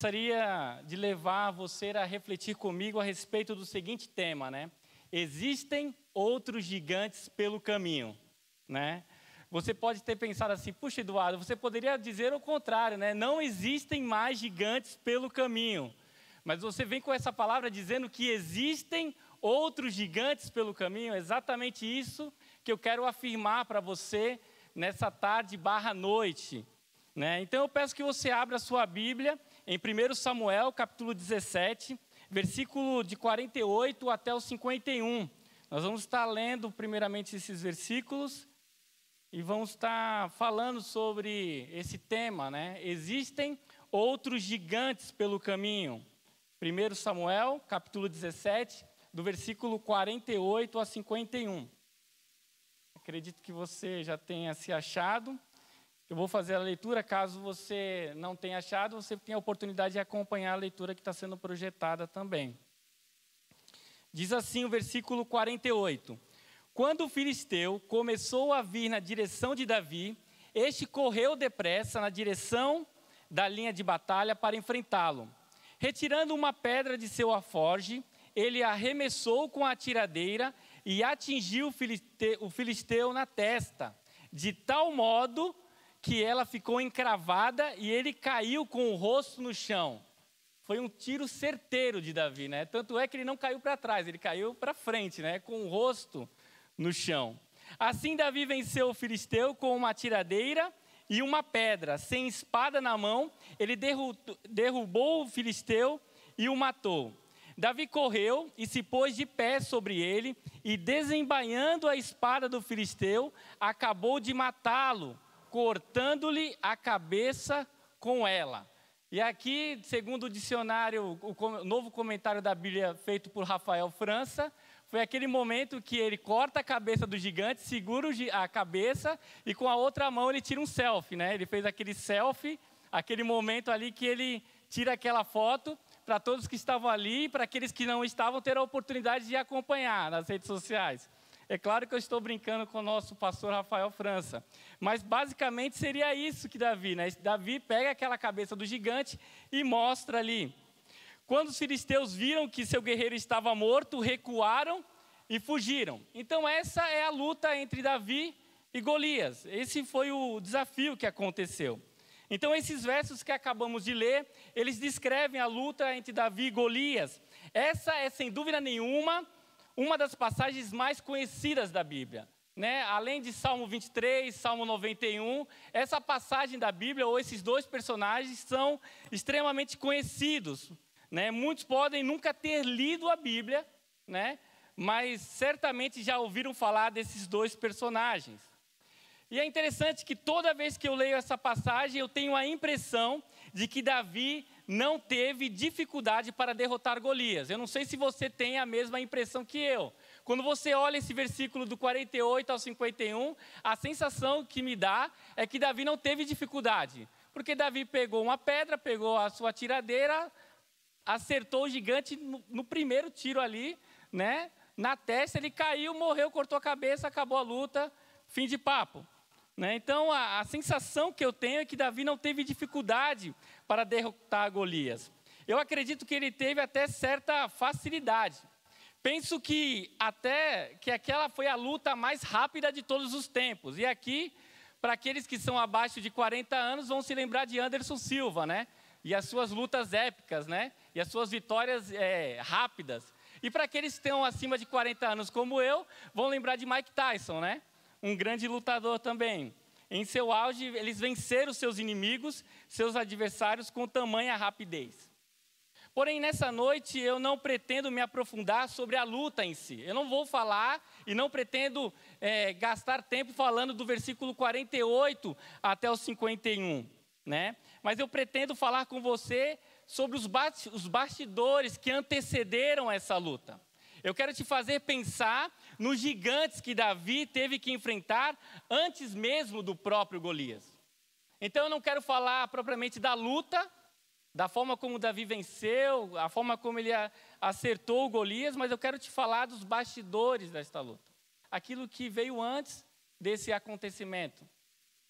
gostaria de levar você a refletir comigo a respeito do seguinte tema, né? Existem outros gigantes pelo caminho, né? Você pode ter pensado assim, puxa Eduardo, você poderia dizer o contrário, né? Não existem mais gigantes pelo caminho. Mas você vem com essa palavra dizendo que existem outros gigantes pelo caminho, é exatamente isso que eu quero afirmar para você nessa tarde barra noite. Né? Então eu peço que você abra a sua Bíblia em 1 Samuel, capítulo 17, versículo de 48 até o 51. Nós vamos estar lendo primeiramente esses versículos e vamos estar falando sobre esse tema, né? Existem outros gigantes pelo caminho. 1 Samuel, capítulo 17, do versículo 48 a 51. Acredito que você já tenha se achado. Eu vou fazer a leitura, caso você não tenha achado, você tem a oportunidade de acompanhar a leitura que está sendo projetada também. Diz assim o versículo 48: Quando o filisteu começou a vir na direção de Davi, este correu depressa na direção da linha de batalha para enfrentá-lo. Retirando uma pedra de seu aforge, ele arremessou com a tiradeira e atingiu o filisteu, na testa, de tal modo que ela ficou encravada e ele caiu com o rosto no chão. Foi um tiro certeiro de Davi, né? Tanto é que ele não caiu para trás, ele caiu para frente, né? Com o rosto no chão. Assim Davi venceu o filisteu com uma tiradeira e uma pedra, sem espada na mão, ele derrubou o filisteu e o matou. Davi correu e se pôs de pé sobre ele, e desembainhando a espada do filisteu, acabou de matá-lo cortando-lhe a cabeça com ela. E aqui, segundo o dicionário, o novo comentário da Bíblia feito por Rafael França, foi aquele momento que ele corta a cabeça do gigante, segura a cabeça e com a outra mão ele tira um selfie, né? Ele fez aquele selfie, aquele momento ali que ele tira aquela foto para todos que estavam ali e para aqueles que não estavam ter a oportunidade de acompanhar nas redes sociais. É claro que eu estou brincando com o nosso pastor Rafael França. Mas basicamente seria isso que Davi, né? Davi pega aquela cabeça do gigante e mostra ali. Quando os filisteus viram que seu guerreiro estava morto, recuaram e fugiram. Então essa é a luta entre Davi e Golias. Esse foi o desafio que aconteceu. Então esses versos que acabamos de ler, eles descrevem a luta entre Davi e Golias. Essa é sem dúvida nenhuma uma das passagens mais conhecidas da Bíblia. Né? Além de Salmo 23, Salmo 91, essa passagem da Bíblia, ou esses dois personagens, são extremamente conhecidos. Né? Muitos podem nunca ter lido a Bíblia, né? mas certamente já ouviram falar desses dois personagens. E é interessante que toda vez que eu leio essa passagem, eu tenho a impressão de que Davi não teve dificuldade para derrotar Golias. Eu não sei se você tem a mesma impressão que eu. Quando você olha esse versículo do 48 ao 51, a sensação que me dá é que Davi não teve dificuldade. Porque Davi pegou uma pedra, pegou a sua tiradeira, acertou o gigante no, no primeiro tiro ali, né? Na testa, ele caiu, morreu, cortou a cabeça, acabou a luta, fim de papo. Né? Então, a, a, sensação que eu tenho é que Davi não teve dificuldade para derrotar Golias. Eu acredito que ele teve até certa facilidade. Penso que até que aquela foi a luta mais rápida de todos os tempos. E aqui, para aqueles que são abaixo de 40 anos, vão se lembrar de Anderson Silva, né? E as suas lutas épicas, né? E as suas vitórias é, rápidas. E para aqueles que estão acima de 40 anos, como eu, vão lembrar de Mike Tyson, né? Um grande lutador também. Em seu auge, eles venceram seus inimigos, seus adversários, com tamanha rapidez. Porém, nessa noite, eu não pretendo me aprofundar sobre a luta em si. Eu não vou falar e não pretendo é, gastar tempo falando do versículo 48 até o 51. Né? Mas eu pretendo falar com você sobre os bastidores que antecederam essa luta. Eu quero te fazer pensar nos gigantes que Davi teve que enfrentar antes mesmo do próprio Golias. Então eu não quero falar propriamente da luta, da forma como Davi venceu, a forma como ele acertou o Golias, mas eu quero te falar dos bastidores desta luta. Aquilo que veio antes desse acontecimento,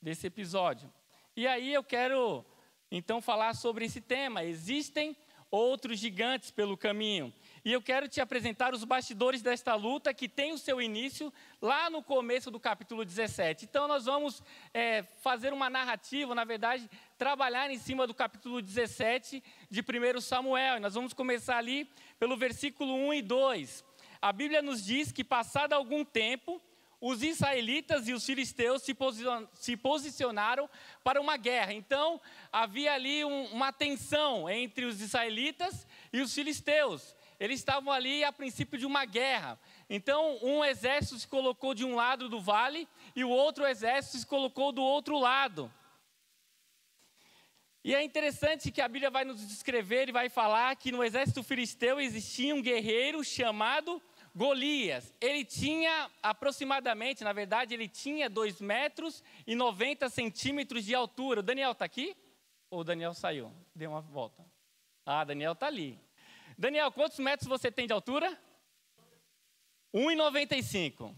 desse episódio. E aí eu quero então falar sobre esse tema. Existem outros gigantes pelo caminho. E eu quero te apresentar os bastidores desta luta que tem o seu início lá no começo do capítulo 17. Então, nós vamos é, fazer uma narrativa, na verdade, trabalhar em cima do capítulo 17 de 1 Samuel. E nós vamos começar ali pelo versículo 1 e 2. A Bíblia nos diz que, passado algum tempo, os israelitas e os filisteus se posicionaram para uma guerra. Então, havia ali um, uma tensão entre os israelitas e os filisteus. Eles estavam ali a princípio de uma guerra. Então, um exército se colocou de um lado do vale e o outro exército se colocou do outro lado. E é interessante que a Bíblia vai nos descrever e vai falar que no exército filisteu existia um guerreiro chamado Golias, ele tinha aproximadamente, na verdade, ele tinha 2 metros e 90 centímetros de altura. O Daniel está aqui? Ou o Daniel saiu? Deu uma volta. Ah, Daniel está ali. Daniel, quantos metros você tem de altura? 1,95.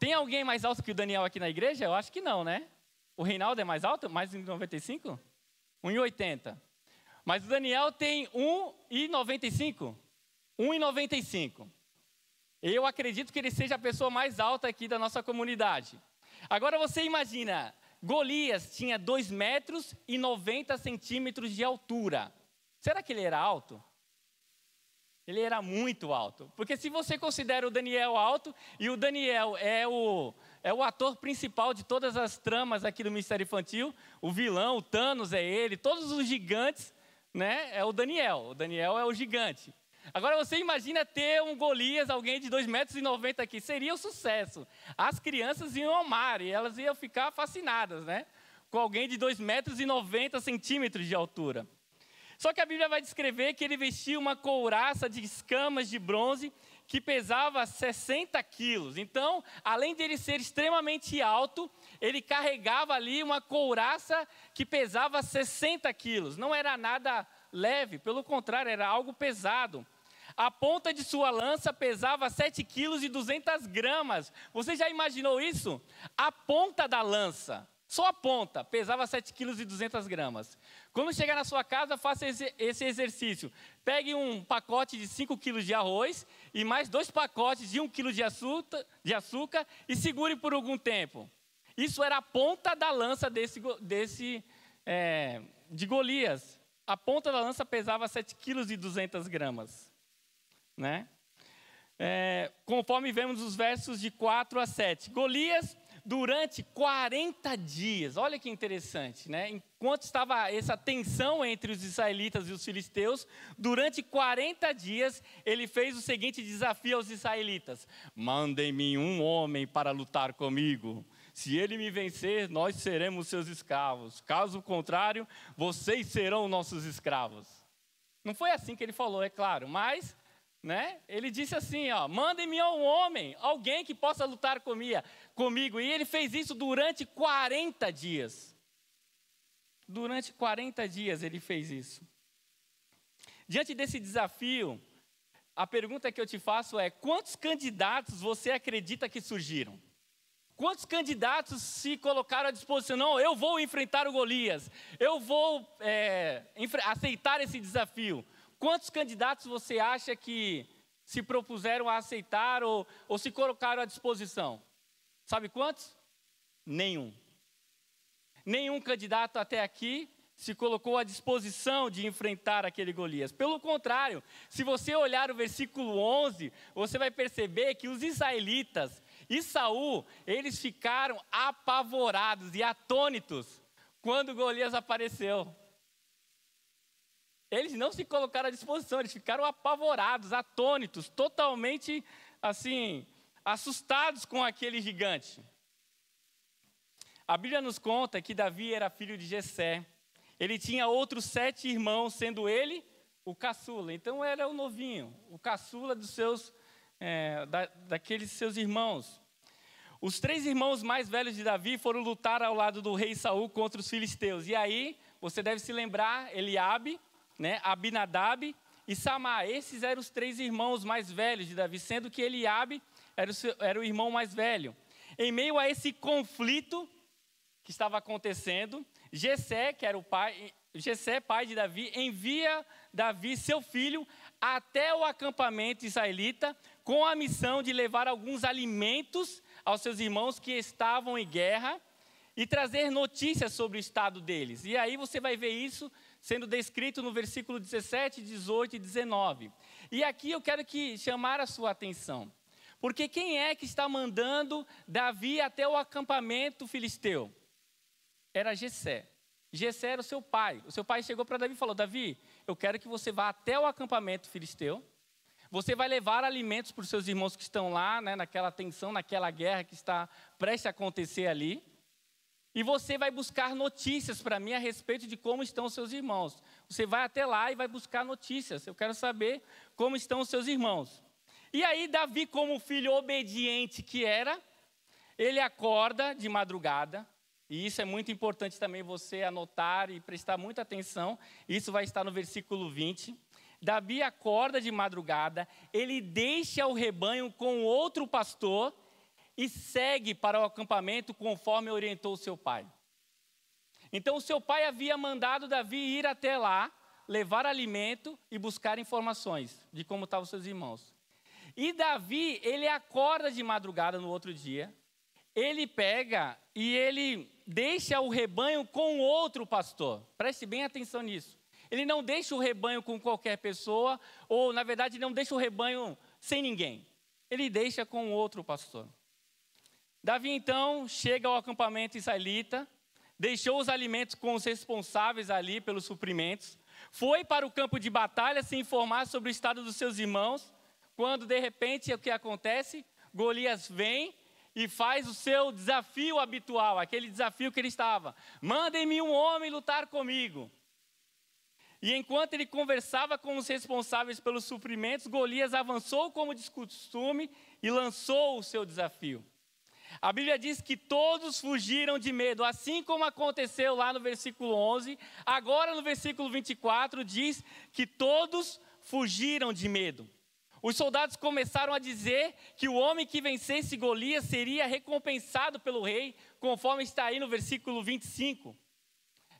Tem alguém mais alto que o Daniel aqui na igreja? Eu acho que não, né? O Reinaldo é mais alto? Mais de 95? 1,80. Mas o Daniel tem 1,95. 1,95. Eu acredito que ele seja a pessoa mais alta aqui da nossa comunidade. Agora você imagina, Golias tinha 2 metros e 90 centímetros de altura. Será que ele era alto? Ele era muito alto. Porque se você considera o Daniel alto, e o Daniel é o, é o ator principal de todas as tramas aqui do Mistério Infantil, o vilão, o Thanos é ele, todos os gigantes, né, é o Daniel. O Daniel é o gigante. Agora você imagina ter um Golias, alguém de 2,90 metros 90 aqui, seria um sucesso. As crianças iam amar e elas iam ficar fascinadas, né? Com alguém de 2,90 metros 90 centímetros de altura. Só que a Bíblia vai descrever que ele vestia uma couraça de escamas de bronze que pesava 60 quilos. Então, além de ele ser extremamente alto, ele carregava ali uma couraça que pesava 60 quilos. Não era nada leve, pelo contrário, era algo pesado. A ponta de sua lança pesava 7 quilos e 200 gramas. Você já imaginou isso? A ponta da lança, só a ponta, pesava 7 quilos e 200 gramas. Quando chegar na sua casa, faça esse, exercício. Pegue um pacote de 5 quilos de arroz e mais dois pacotes de 1 quilo de açúcar, de açúcar e segure por algum tempo. Isso era a ponta da lança desse, desse é, de Golias. A ponta da lança pesava 7 quilos e 200 gramas né? É, conforme vemos os versos de 4 a 7. Golias, durante 40 dias, olha que interessante, né? Enquanto estava essa tensão entre os israelitas e os filisteus, durante 40 dias ele fez o seguinte desafio aos israelitas: Mandem-me um homem para lutar comigo. Se ele me vencer, nós seremos seus escravos. Caso contrário, vocês serão nossos escravos. Não foi assim que ele falou, é claro, mas né? Ele disse assim, ó, mandem-me um homem, alguém que possa lutar comigo. E ele fez isso durante 40 dias. Durante 40 dias ele fez isso. Diante desse desafio, a pergunta que eu te faço é: quantos candidatos você acredita que surgiram? Quantos candidatos se colocaram à disposição? Não, eu vou enfrentar o Golias, eu vou é, aceitar esse desafio. Quantos candidatos você acha que se propuseram a aceitar ou, ou se colocaram à disposição? Sabe quantos? Nenhum. Nenhum candidato até aqui se colocou à disposição de enfrentar aquele Golias. Pelo contrário, se você olhar o versículo 11, você vai perceber que os israelitas e Saul, eles ficaram apavorados e atônitos quando Golias apareceu. Eles não se colocaram à disposição, eles ficaram apavorados, atônitos, totalmente assim, assustados com aquele gigante. A Bíblia nos conta que Davi era filho de Jessé. Ele tinha outros sete irmãos, sendo ele o caçula. Então era o novinho, o caçula dos seus, é, da, daqueles seus irmãos. Os três irmãos mais velhos de Davi foram lutar ao lado do rei Saul contra os filisteus. E aí, você deve se lembrar, Eliabe, né, Abinadab e Samar. Esses eram os três irmãos mais velhos de Davi, sendo que Eliabe era o, seu, era o irmão mais velho. Em meio a esse conflito que estava acontecendo, Jessé, que era o pai, Jessé, pai de Davi, envia Davi, seu filho, até o acampamento israelita com a missão de levar alguns alimentos aos seus irmãos que estavam em guerra e trazer notícias sobre o estado deles. E aí você vai ver isso sendo descrito no versículo 17, 18 e 19. E aqui eu quero que chamar a sua atenção. Porque quem é que está mandando Davi até o acampamento filisteu? Era Jessé. Jessé era o seu pai. O seu pai chegou para Davi e falou: Davi, eu quero que você vá até o acampamento filisteu você vai levar alimentos para os seus irmãos que estão lá, né, naquela tensão, naquela guerra que está prestes a acontecer ali. E você vai buscar notícias para mim a respeito de como estão os seus irmãos. Você vai até lá e vai buscar notícias. Eu quero saber como estão os seus irmãos. E aí, Davi, como filho obediente que era, ele acorda de madrugada. E isso é muito importante também você anotar e prestar muita atenção. Isso vai estar no versículo 20. Davi acorda de madrugada, ele deixa o rebanho com outro pastor e segue para o acampamento conforme orientou seu pai. Então, seu pai havia mandado Davi ir até lá, levar alimento e buscar informações de como estavam seus irmãos. E Davi, ele acorda de madrugada no outro dia, ele pega e ele deixa o rebanho com outro pastor. Preste bem atenção nisso. Ele não deixa o rebanho com qualquer pessoa, ou na verdade não deixa o rebanho sem ninguém. Ele deixa com outro pastor. Davi então chega ao acampamento israelita, deixou os alimentos com os responsáveis ali pelos suprimentos, foi para o campo de batalha se informar sobre o estado dos seus irmãos, quando de repente o que acontece? Golias vem e faz o seu desafio habitual, aquele desafio que ele estava: mandem-me um homem lutar comigo. E enquanto ele conversava com os responsáveis pelos suprimentos, Golias avançou como de costume e lançou o seu desafio. A Bíblia diz que todos fugiram de medo, assim como aconteceu lá no versículo 11. Agora, no versículo 24, diz que todos fugiram de medo. Os soldados começaram a dizer que o homem que vencesse Golias seria recompensado pelo rei, conforme está aí no versículo 25.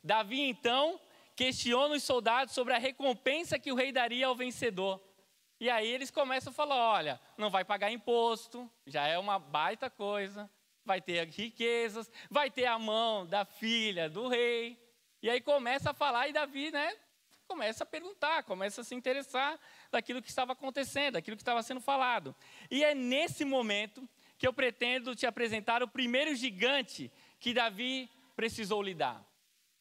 Davi, então, questiona os soldados sobre a recompensa que o rei daria ao vencedor. E aí eles começam a falar: olha, não vai pagar imposto, já é uma baita coisa, vai ter riquezas, vai ter a mão da filha do rei. E aí começa a falar e Davi, né, começa a perguntar, começa a se interessar daquilo que estava acontecendo, daquilo que estava sendo falado. E é nesse momento que eu pretendo te apresentar o primeiro gigante que Davi precisou lidar.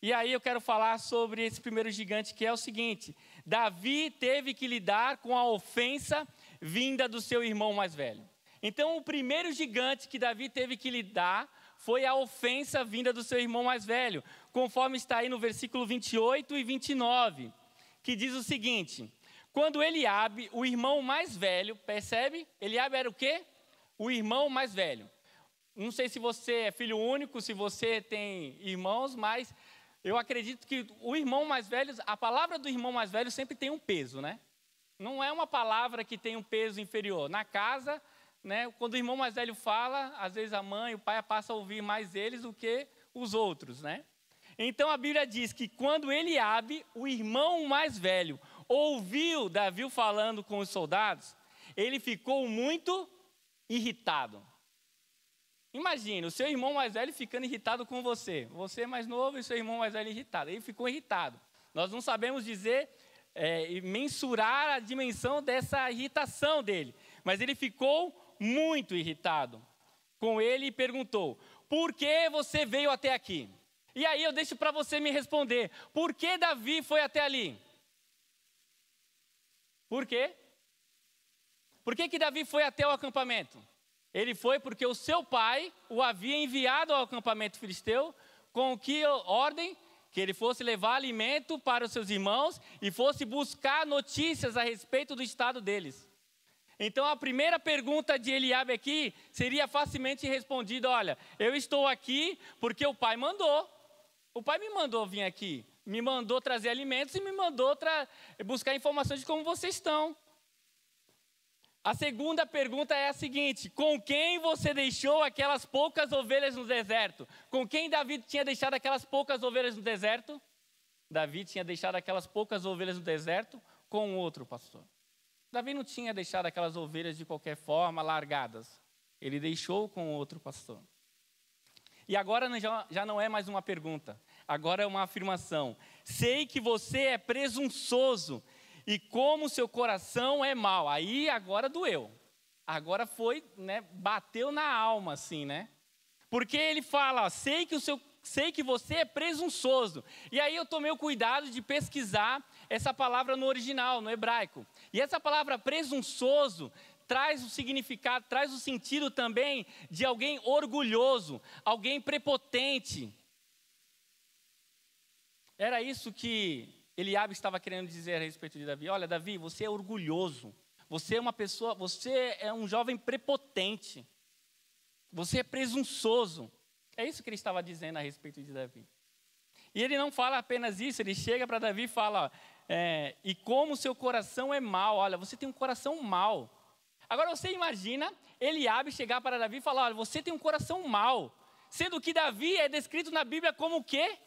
E aí eu quero falar sobre esse primeiro gigante, que é o seguinte: Davi teve que lidar com a ofensa vinda do seu irmão mais velho. Então, o primeiro gigante que Davi teve que lidar foi a ofensa vinda do seu irmão mais velho, conforme está aí no versículo 28 e 29, que diz o seguinte: Quando Eliabe, o irmão mais velho, percebe? Eliabe era o quê? O irmão mais velho. Não sei se você é filho único, se você tem irmãos, mas eu acredito que o irmão mais velho, a palavra do irmão mais velho sempre tem um peso, né? Não é uma palavra que tem um peso inferior. Na casa, né, quando o irmão mais velho fala, às vezes a mãe, o pai passa a ouvir mais eles do que os outros, né? Então a Bíblia diz que quando Eliabe, o irmão mais velho, ouviu Davi falando com os soldados, ele ficou muito irritado. Imagina, o seu irmão mais velho ficando irritado com você. Você é mais novo e seu irmão mais velho irritado. Ele ficou irritado. Nós não sabemos dizer é, e mensurar a dimensão dessa irritação dele. Mas ele ficou muito irritado com ele e perguntou: Por que você veio até aqui? E aí eu deixo para você me responder: Por que Davi foi até ali? Por quê? Por que, que Davi foi até o acampamento? Ele foi porque o seu pai o havia enviado ao acampamento filisteu com que ordem que ele fosse levar alimento para os seus irmãos e fosse buscar notícias a respeito do estado deles. Então a primeira pergunta de Eliabe aqui seria facilmente respondida: olha, eu estou aqui porque o pai mandou. O pai me mandou vir aqui, me mandou trazer alimentos e me mandou buscar informações de como vocês estão. A segunda pergunta é a seguinte: com quem você deixou aquelas poucas ovelhas no deserto? Com quem Davi tinha deixado aquelas poucas ovelhas no deserto? Davi tinha deixado aquelas poucas ovelhas no deserto com outro pastor. Davi não tinha deixado aquelas ovelhas de qualquer forma largadas. Ele deixou com outro pastor. E agora já não é mais uma pergunta, agora é uma afirmação. Sei que você é presunçoso e como seu coração é mau. Aí agora doeu. Agora foi, né, bateu na alma assim, né? Porque ele fala, sei que o seu sei que você é presunçoso. E aí eu tomei o cuidado de pesquisar essa palavra no original, no hebraico. E essa palavra presunçoso traz o significado, traz o sentido também de alguém orgulhoso, alguém prepotente. Era isso que Eliabe estava querendo dizer a respeito de Davi. Olha, Davi, você é orgulhoso. Você é uma pessoa, você é um jovem prepotente. Você é presunçoso. É isso que ele estava dizendo a respeito de Davi. E ele não fala apenas isso, ele chega para Davi e fala: é, E como seu coração é mau, olha, você tem um coração mau. Agora você imagina Eliabe chegar para Davi e falar: olha, você tem um coração mau. Sendo que Davi é descrito na Bíblia como o quê?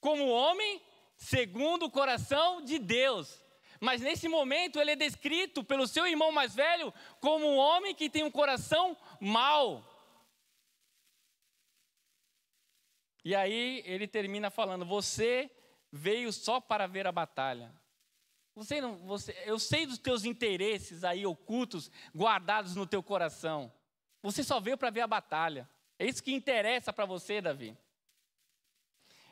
Como homem segundo o coração de Deus. Mas nesse momento ele é descrito pelo seu irmão mais velho como um homem que tem um coração mau. E aí ele termina falando: Você veio só para ver a batalha. Você não, você, eu sei dos teus interesses aí ocultos, guardados no teu coração. Você só veio para ver a batalha. É isso que interessa para você, Davi.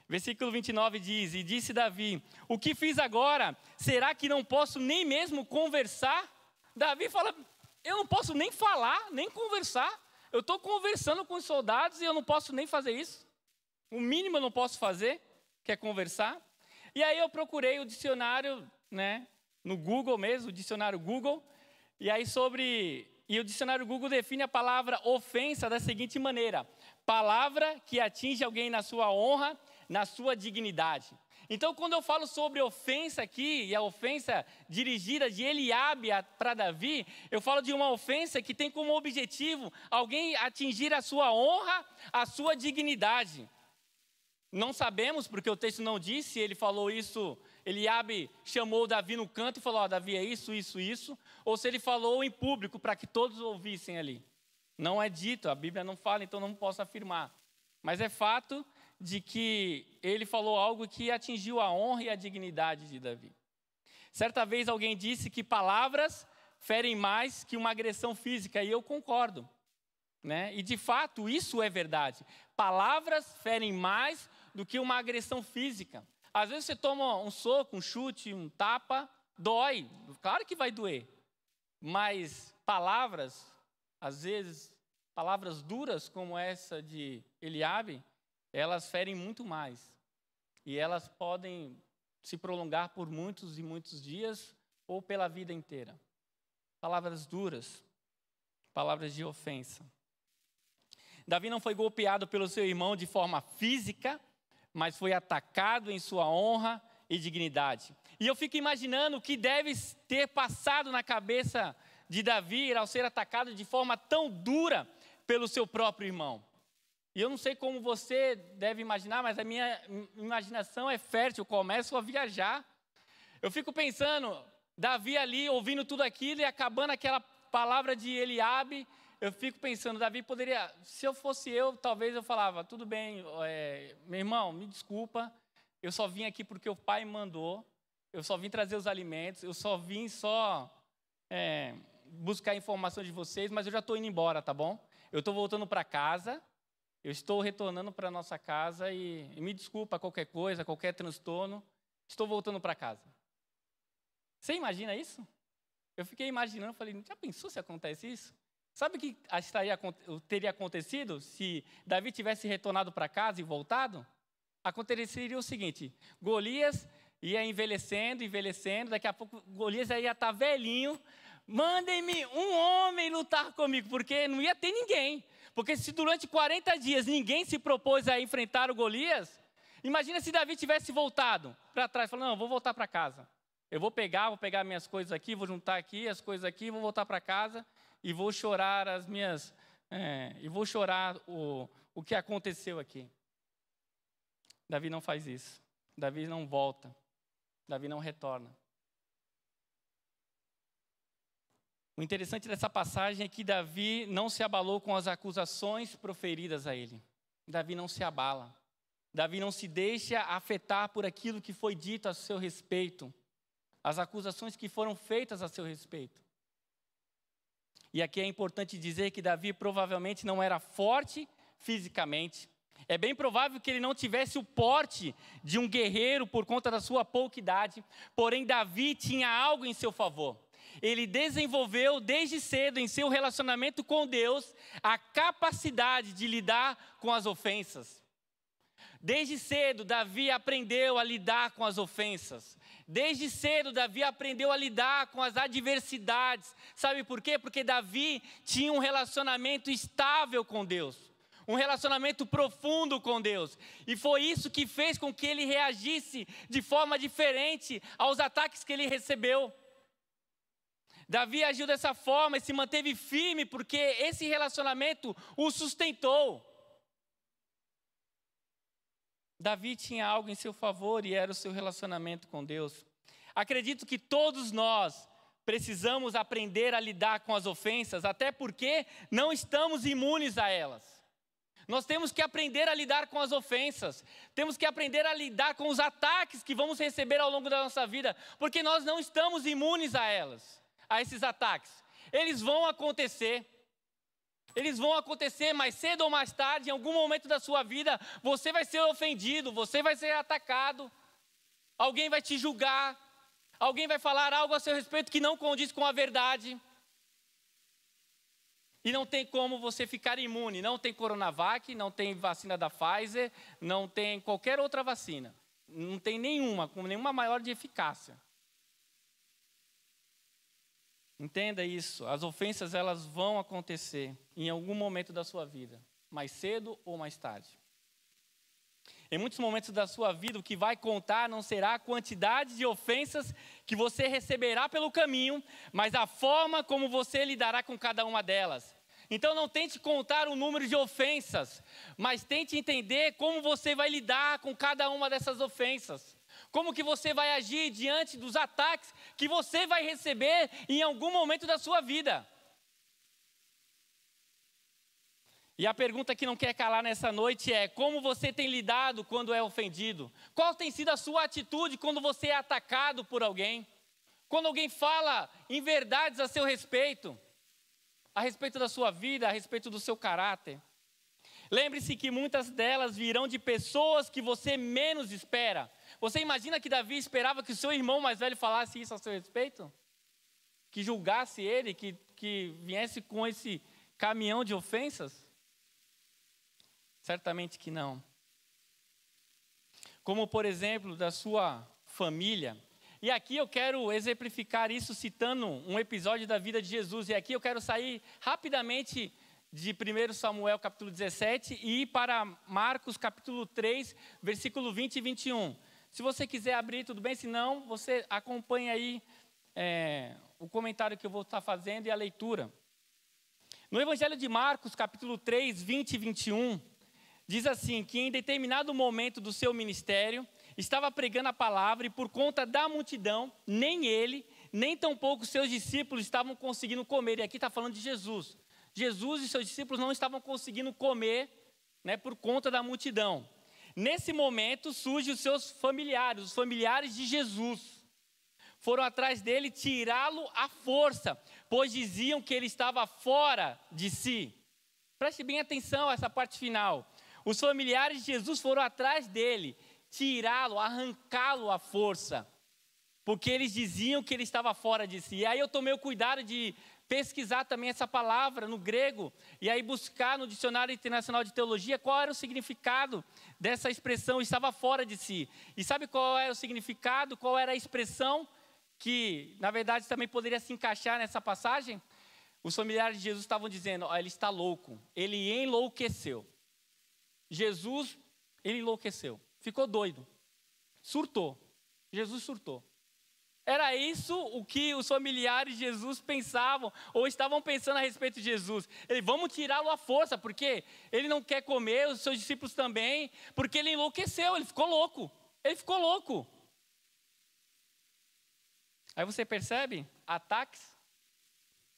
Versículo 29 diz: E disse Davi: O que fiz agora? Será que não posso nem mesmo conversar? Davi fala: Eu não posso nem falar, nem conversar. Eu estou conversando com os soldados e eu não posso nem fazer isso. O mínimo eu não posso fazer, que é conversar. E aí eu procurei o dicionário, né, no Google mesmo, o dicionário Google. E aí sobre e o dicionário Google define a palavra ofensa da seguinte maneira: palavra que atinge alguém na sua honra, na sua dignidade. Então, quando eu falo sobre ofensa aqui, e a ofensa dirigida de Eliabe para Davi, eu falo de uma ofensa que tem como objetivo alguém atingir a sua honra, a sua dignidade. Não sabemos, porque o texto não disse, ele falou isso, Eliabe chamou Davi no canto e falou, oh, Davi é isso, isso, isso, ou se ele falou em público para que todos ouvissem ali. Não é dito, a Bíblia não fala, então não posso afirmar. Mas é fato de que ele falou algo que atingiu a honra e a dignidade de Davi. Certa vez alguém disse que palavras ferem mais que uma agressão física, e eu concordo. Né? E de fato isso é verdade. Palavras ferem mais do que uma agressão física. Às vezes você toma um soco, um chute, um tapa, dói. Claro que vai doer. Mas palavras, às vezes, palavras duras como essa de Eliabe, elas ferem muito mais. E elas podem se prolongar por muitos e muitos dias ou pela vida inteira. Palavras duras, palavras de ofensa. Davi não foi golpeado pelo seu irmão de forma física, mas foi atacado em sua honra e dignidade. E eu fico imaginando o que deve ter passado na cabeça de Davi ao ser atacado de forma tão dura pelo seu próprio irmão. E eu não sei como você deve imaginar, mas a minha imaginação é fértil, eu começo a viajar. Eu fico pensando, Davi ali ouvindo tudo aquilo e acabando aquela palavra de Eliabe, eu fico pensando, Davi poderia, se eu fosse eu, talvez eu falava, tudo bem, é, meu irmão, me desculpa, eu só vim aqui porque o pai mandou, eu só vim trazer os alimentos, eu só vim só é, buscar informação de vocês, mas eu já estou indo embora, tá bom? Eu estou voltando para casa, eu estou retornando para nossa casa e, e me desculpa qualquer coisa, qualquer transtorno, estou voltando para casa. Você imagina isso? Eu fiquei imaginando, falei, já pensou se acontece isso? Sabe o que estaria, teria acontecido se Davi tivesse retornado para casa e voltado? Aconteceria o seguinte: Golias ia envelhecendo, envelhecendo, daqui a pouco Golias ia estar tá velhinho. Mandem-me um homem lutar comigo, porque não ia ter ninguém. Porque se durante 40 dias ninguém se propôs a enfrentar o Golias, imagina se Davi tivesse voltado para trás, falando: Não, vou voltar para casa. Eu vou pegar, vou pegar minhas coisas aqui, vou juntar aqui as coisas aqui, vou voltar para casa e vou chorar as minhas. É, e vou chorar o, o que aconteceu aqui. Davi não faz isso. Davi não volta. Davi não retorna. O interessante dessa passagem é que Davi não se abalou com as acusações proferidas a ele. Davi não se abala. Davi não se deixa afetar por aquilo que foi dito a seu respeito, as acusações que foram feitas a seu respeito. E aqui é importante dizer que Davi provavelmente não era forte fisicamente. É bem provável que ele não tivesse o porte de um guerreiro por conta da sua pouca idade, porém Davi tinha algo em seu favor ele desenvolveu desde cedo em seu relacionamento com Deus a capacidade de lidar com as ofensas. Desde cedo, Davi aprendeu a lidar com as ofensas. Desde cedo, Davi aprendeu a lidar com as adversidades. Sabe por quê? Porque Davi tinha um relacionamento estável com Deus, um relacionamento profundo com Deus. E foi isso que fez com que ele reagisse de forma diferente aos ataques que ele recebeu. Davi agiu dessa forma e se manteve firme porque esse relacionamento o sustentou. Davi tinha algo em seu favor e era o seu relacionamento com Deus. Acredito que todos nós precisamos aprender a lidar com as ofensas, até porque não estamos imunes a elas. Nós temos que aprender a lidar com as ofensas, temos que aprender a lidar com os ataques que vamos receber ao longo da nossa vida, porque nós não estamos imunes a elas a esses ataques. Eles vão acontecer. Eles vão acontecer mais cedo ou mais tarde, em algum momento da sua vida, você vai ser ofendido, você vai ser atacado, alguém vai te julgar, alguém vai falar algo a seu respeito que não condiz com a verdade. E não tem como você ficar imune. Não tem Coronavac, não tem vacina da Pfizer, não tem qualquer outra vacina. Não tem nenhuma, com nenhuma maior de eficácia. Entenda isso, as ofensas elas vão acontecer em algum momento da sua vida, mais cedo ou mais tarde. Em muitos momentos da sua vida, o que vai contar não será a quantidade de ofensas que você receberá pelo caminho, mas a forma como você lidará com cada uma delas. Então não tente contar o número de ofensas, mas tente entender como você vai lidar com cada uma dessas ofensas. Como que você vai agir diante dos ataques que você vai receber em algum momento da sua vida? E a pergunta que não quer calar nessa noite é: como você tem lidado quando é ofendido? Qual tem sido a sua atitude quando você é atacado por alguém? Quando alguém fala em verdades a seu respeito, a respeito da sua vida, a respeito do seu caráter? Lembre-se que muitas delas virão de pessoas que você menos espera. Você imagina que Davi esperava que o seu irmão mais velho falasse isso a seu respeito? Que julgasse ele, que, que viesse com esse caminhão de ofensas? Certamente que não. Como, por exemplo, da sua família. E aqui eu quero exemplificar isso citando um episódio da vida de Jesus. E aqui eu quero sair rapidamente de 1 Samuel capítulo 17 e ir para Marcos capítulo 3, versículo 20 e 21. Se você quiser abrir, tudo bem, se não, você acompanha aí é, o comentário que eu vou estar fazendo e a leitura. No Evangelho de Marcos, capítulo 3, 20 e 21, diz assim: que em determinado momento do seu ministério, estava pregando a palavra e por conta da multidão, nem ele, nem tampouco seus discípulos estavam conseguindo comer. E aqui está falando de Jesus. Jesus e seus discípulos não estavam conseguindo comer né, por conta da multidão. Nesse momento surgem os seus familiares, os familiares de Jesus. Foram atrás dele tirá-lo à força, pois diziam que ele estava fora de si. Preste bem atenção a essa parte final. Os familiares de Jesus foram atrás dele, tirá-lo, arrancá-lo à força, porque eles diziam que ele estava fora de si. E aí eu tomei o cuidado de pesquisar também essa palavra no grego e aí buscar no dicionário internacional de teologia qual era o significado dessa expressão estava fora de si. E sabe qual era o significado? Qual era a expressão que, na verdade, também poderia se encaixar nessa passagem? Os familiares de Jesus estavam dizendo: oh, ele está louco, ele enlouqueceu. Jesus, ele enlouqueceu, ficou doido, surtou. Jesus surtou. Era isso o que os familiares de Jesus pensavam ou estavam pensando a respeito de Jesus. Ele, vamos tirá-lo à força, porque ele não quer comer, os seus discípulos também, porque ele enlouqueceu, ele ficou louco. Ele ficou louco. Aí você percebe ataques,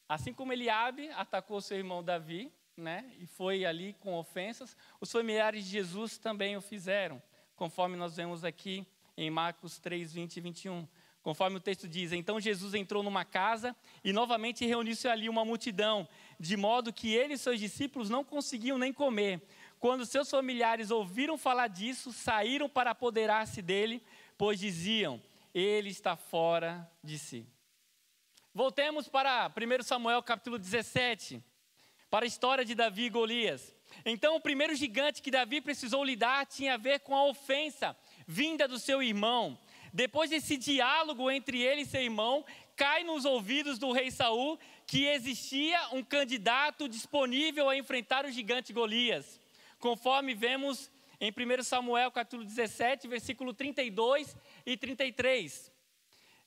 assim como Eliabe atacou seu irmão Davi, né? E foi ali com ofensas. Os familiares de Jesus também o fizeram, conforme nós vemos aqui em Marcos 3, 20 e 21. Conforme o texto diz, então Jesus entrou numa casa e novamente reuniu-se ali uma multidão, de modo que ele e seus discípulos não conseguiam nem comer. Quando seus familiares ouviram falar disso, saíram para apoderar-se dele, pois diziam: ele está fora de si. Voltemos para 1 Samuel capítulo 17, para a história de Davi e Golias. Então, o primeiro gigante que Davi precisou lidar tinha a ver com a ofensa vinda do seu irmão. Depois desse diálogo entre ele e seu irmão, cai nos ouvidos do rei Saul que existia um candidato disponível a enfrentar o gigante Golias. Conforme vemos em 1 Samuel capítulo 17, versículo 32 e 33.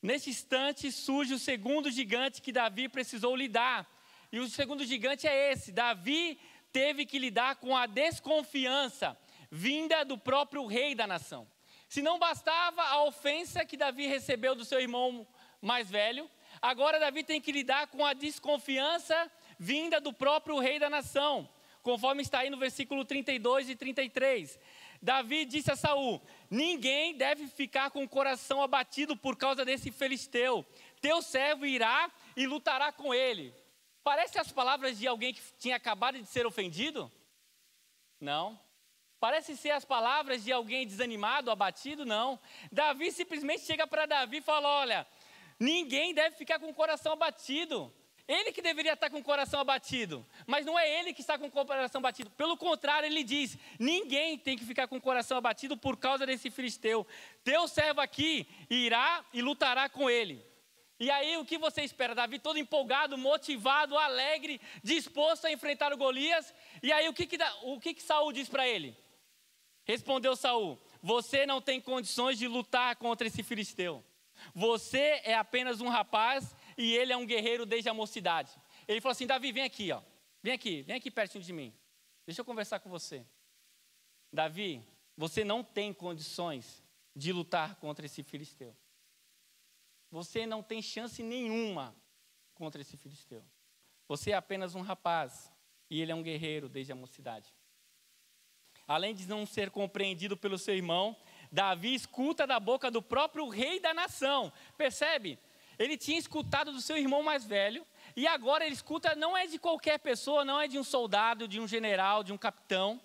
Neste instante surge o segundo gigante que Davi precisou lidar. E o segundo gigante é esse: Davi teve que lidar com a desconfiança vinda do próprio rei da nação. Se não bastava a ofensa que Davi recebeu do seu irmão mais velho, agora Davi tem que lidar com a desconfiança vinda do próprio rei da nação, conforme está aí no versículo 32 e 33. Davi disse a Saul: Ninguém deve ficar com o coração abatido por causa desse filisteu. Teu servo irá e lutará com ele. Parece as palavras de alguém que tinha acabado de ser ofendido? Não. Parece ser as palavras de alguém desanimado, abatido? Não. Davi simplesmente chega para Davi e fala: Olha, ninguém deve ficar com o coração abatido. Ele que deveria estar com o coração abatido, mas não é ele que está com o coração abatido. Pelo contrário, ele diz: ninguém tem que ficar com o coração abatido por causa desse filisteu. Teu servo aqui irá e lutará com ele. E aí o que você espera? Davi todo empolgado, motivado, alegre, disposto a enfrentar o Golias. E aí o que que, o que, que Saul diz para ele? Respondeu Saul: Você não tem condições de lutar contra esse filisteu. Você é apenas um rapaz e ele é um guerreiro desde a mocidade. Ele falou assim: Davi, vem aqui, ó. Vem aqui, vem aqui pertinho de mim. Deixa eu conversar com você. Davi, você não tem condições de lutar contra esse filisteu. Você não tem chance nenhuma contra esse filisteu. Você é apenas um rapaz e ele é um guerreiro desde a mocidade além de não ser compreendido pelo seu irmão, Davi escuta da boca do próprio rei da nação. Percebe? Ele tinha escutado do seu irmão mais velho, e agora ele escuta, não é de qualquer pessoa, não é de um soldado, de um general, de um capitão,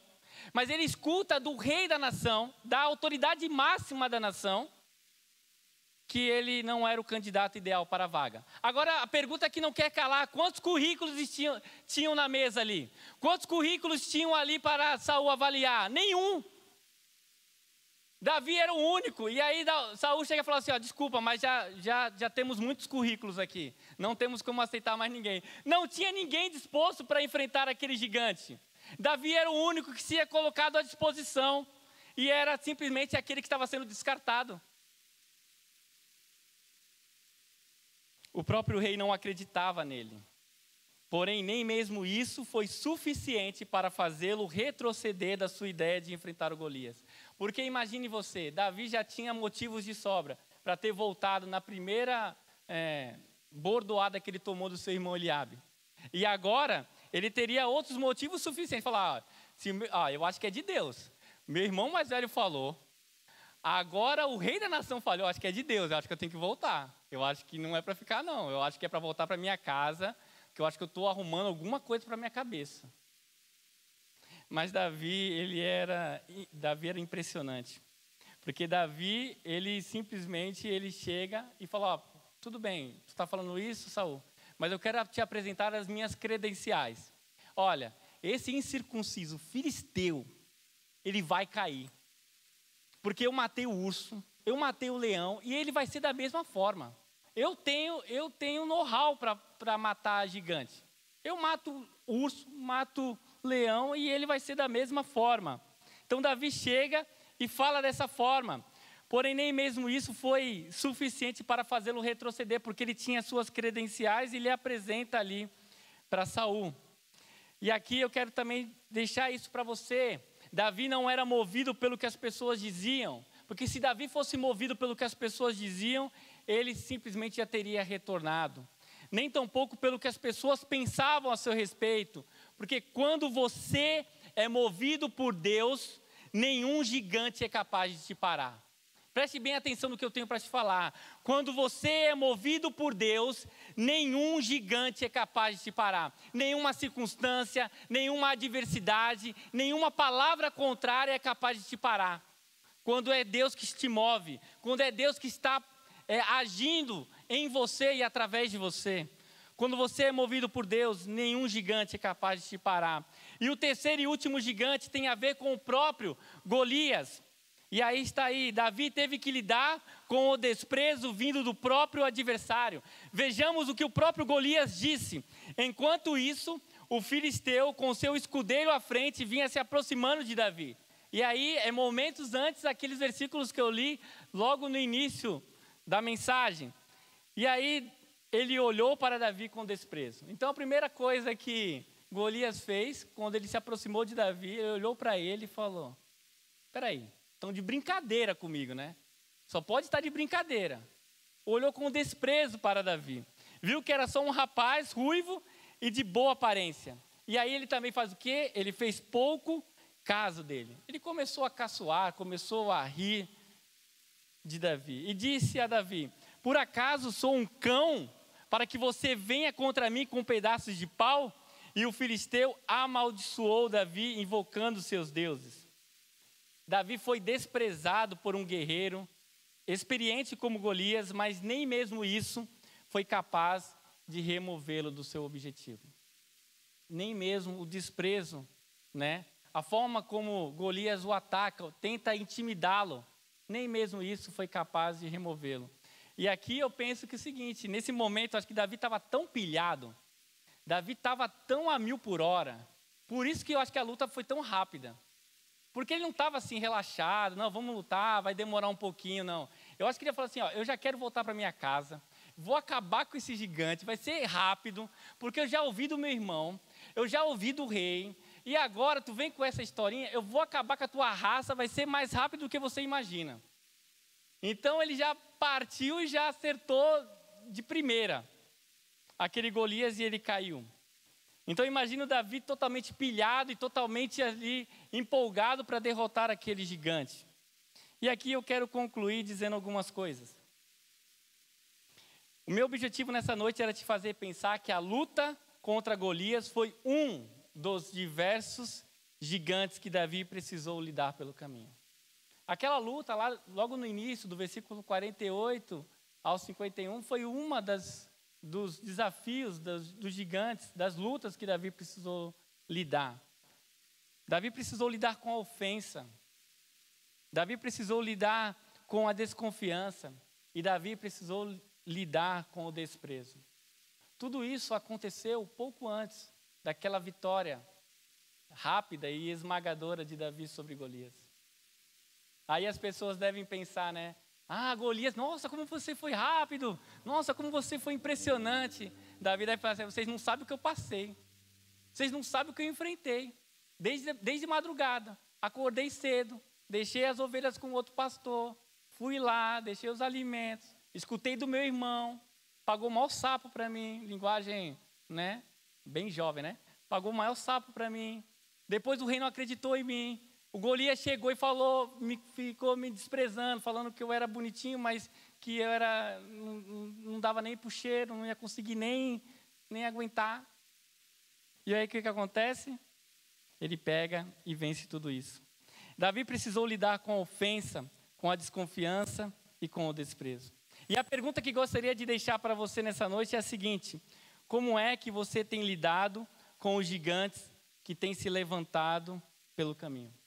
mas ele escuta do rei da nação, da autoridade máxima da nação, que ele não era o candidato ideal para a vaga. Agora, a pergunta que não quer calar: quantos currículos tinham, tinham na mesa ali? Quantos currículos tinham ali para Saul avaliar? Nenhum. Davi era o único. E aí Saul chega e fala assim: ó, desculpa, mas já, já, já temos muitos currículos aqui. Não temos como aceitar mais ninguém. Não tinha ninguém disposto para enfrentar aquele gigante. Davi era o único que se ia colocado à disposição. E era simplesmente aquele que estava sendo descartado. O próprio rei não acreditava nele. Porém, nem mesmo isso foi suficiente para fazê-lo retroceder da sua ideia de enfrentar o Golias. Porque imagine você, Davi já tinha motivos de sobra para ter voltado na primeira é, bordoada que ele tomou do seu irmão Eliabe. E agora, ele teria outros motivos suficientes. Falar, ah, se, ah, eu acho que é de Deus. Meu irmão mais velho falou, agora o rei da nação falou, eu acho que é de Deus, eu acho que eu tenho que voltar. Eu acho que não é para ficar, não. Eu acho que é para voltar para minha casa, que eu acho que eu estou arrumando alguma coisa para minha cabeça. Mas Davi, ele era, Davi era impressionante. Porque Davi, ele simplesmente, ele chega e fala, tudo bem, tu está falando isso, Saul, mas eu quero te apresentar as minhas credenciais. Olha, esse incircunciso filisteu, ele vai cair. Porque eu matei o urso, eu matei o leão e ele vai ser da mesma forma. Eu tenho, eu tenho know-how para matar gigante. Eu mato urso, mato leão e ele vai ser da mesma forma. Então Davi chega e fala dessa forma. Porém, nem mesmo isso foi suficiente para fazê-lo retroceder, porque ele tinha suas credenciais e ele apresenta ali para Saul. E aqui eu quero também deixar isso para você. Davi não era movido pelo que as pessoas diziam, Porque se Davi fosse movido pelo que as pessoas diziam, ele simplesmente já teria retornado. Nem tampouco pelo que as pessoas pensavam a seu respeito. Porque quando você é movido por Deus, nenhum gigante é capaz de te parar. Preste bem atenção no que eu tenho para te falar. Quando você é movido por Deus, nenhum gigante é capaz de te parar. Nenhuma circunstância, nenhuma adversidade, nenhuma palavra contrária é capaz de te parar. Quando é Deus que te move, quando é Deus que está é, agindo em você e através de você. Quando você é movido por Deus, nenhum gigante é capaz de te parar. E o terceiro e último gigante tem a ver com o próprio Golias. E aí está aí, Davi teve que lidar com o desprezo vindo do próprio adversário. Vejamos o que o próprio Golias disse. Enquanto isso, o filisteu, com seu escudeiro à frente, vinha se aproximando de Davi. E aí, é momentos antes daqueles versículos que eu li, logo no início da mensagem. E aí, ele olhou para Davi com desprezo. Então, a primeira coisa que Golias fez, quando ele se aproximou de Davi, ele olhou para ele e falou: Peraí, estão de brincadeira comigo, né? Só pode estar de brincadeira. Olhou com desprezo para Davi. Viu que era só um rapaz ruivo e de boa aparência. E aí ele também faz o quê? Ele fez pouco caso dele. Ele começou a caçoar, começou a rir de Davi. E disse a Davi: Por acaso sou um cão para que você venha contra mim com pedaços de pau? E o filisteu amaldiçoou Davi, invocando seus deuses. Davi foi desprezado por um guerreiro, experiente como Golias, mas nem mesmo isso foi capaz de removê-lo do seu objetivo. Nem mesmo o desprezo, né? A forma como Golias o ataca, tenta intimidá-lo, nem mesmo isso foi capaz de removê-lo. E aqui eu penso que é o seguinte: nesse momento, acho que Davi estava tão pilhado, Davi estava tão a mil por hora, por isso que eu acho que a luta foi tão rápida. Porque ele não estava assim relaxado, não, vamos lutar, vai demorar um pouquinho, não. Eu acho que ele ia falar assim, ó, eu já quero voltar para minha casa, vou acabar com esse gigante, vai ser rápido, porque eu já ouvi do meu irmão, eu já ouvi do rei, e agora tu vem com essa historinha, eu vou acabar com a tua raça, vai ser mais rápido do que você imagina. Então ele já partiu e já acertou de primeira aquele Golias e ele caiu. Então imagina o Davi totalmente pilhado e totalmente ali empolgado para derrotar aquele gigante. E aqui eu quero concluir dizendo algumas coisas. O meu objetivo nessa noite era te fazer pensar que a luta contra Golias foi um dos diversos gigantes que Davi precisou lidar pelo caminho. Aquela luta lá, logo no início, do versículo 48 ao 51, foi uma das dos desafios dos, dos gigantes, das lutas que Davi precisou lidar. Davi precisou lidar com a ofensa. Davi precisou lidar com a desconfiança. E Davi precisou lidar com o desprezo. Tudo isso aconteceu pouco antes daquela vitória rápida e esmagadora de Davi sobre Golias. Aí as pessoas devem pensar, né? Ah, Golias, nossa, como você foi rápido. Nossa, como você foi impressionante. Davi deve falar assim, vocês não sabem o que eu passei. Vocês não sabem o que eu enfrentei. Desde, desde madrugada, acordei cedo, deixei as ovelhas com outro pastor, fui lá, deixei os alimentos, escutei do meu irmão, pagou o maior sapo para mim, linguagem, né, bem jovem, né? Pagou o maior sapo para mim. Depois o rei não acreditou em mim. O Golias chegou e falou, me, ficou me desprezando, falando que eu era bonitinho, mas que eu era, não, não dava nem para o cheiro, não ia conseguir nem, nem aguentar. E aí o que, que acontece? Ele pega e vence tudo isso. Davi precisou lidar com a ofensa, com a desconfiança e com o desprezo. E a pergunta que gostaria de deixar para você nessa noite é a seguinte: como é que você tem lidado com os gigantes que têm se levantado pelo caminho?